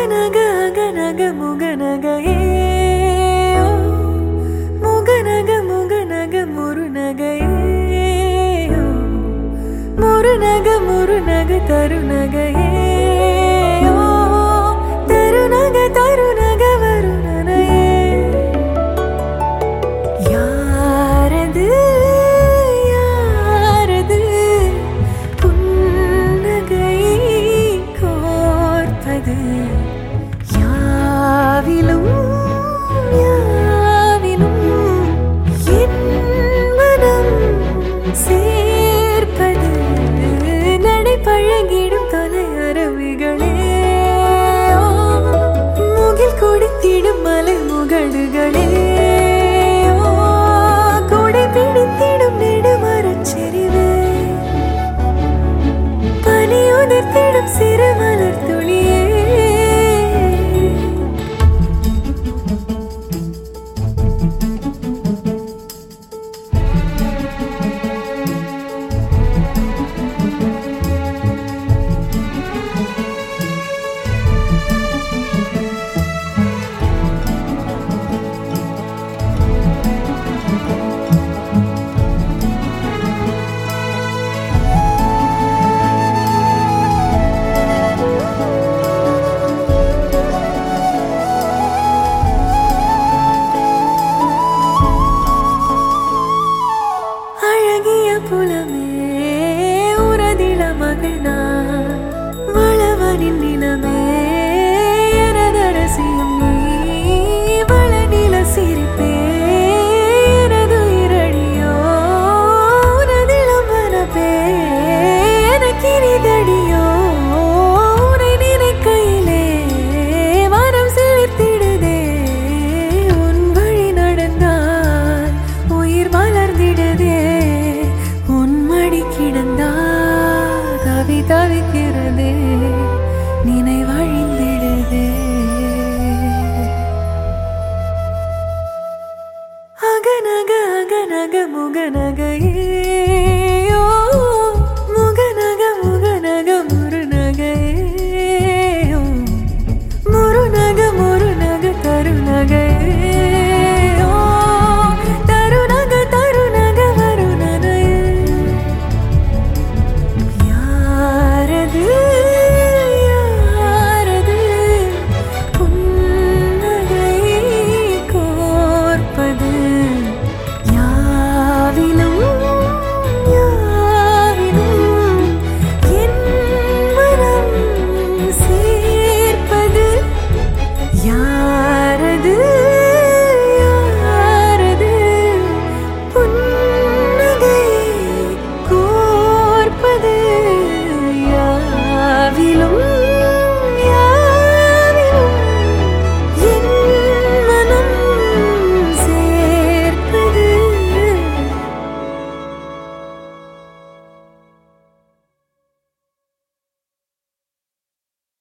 முகநக Aga Naga முகநக ஏயோ முகநக முகநக முருநக ஏயோ முருநக முருநக தருநக ஏ மலர்கிடும் மலர் முகடுகளே. గనగ గనగ ముగనగయే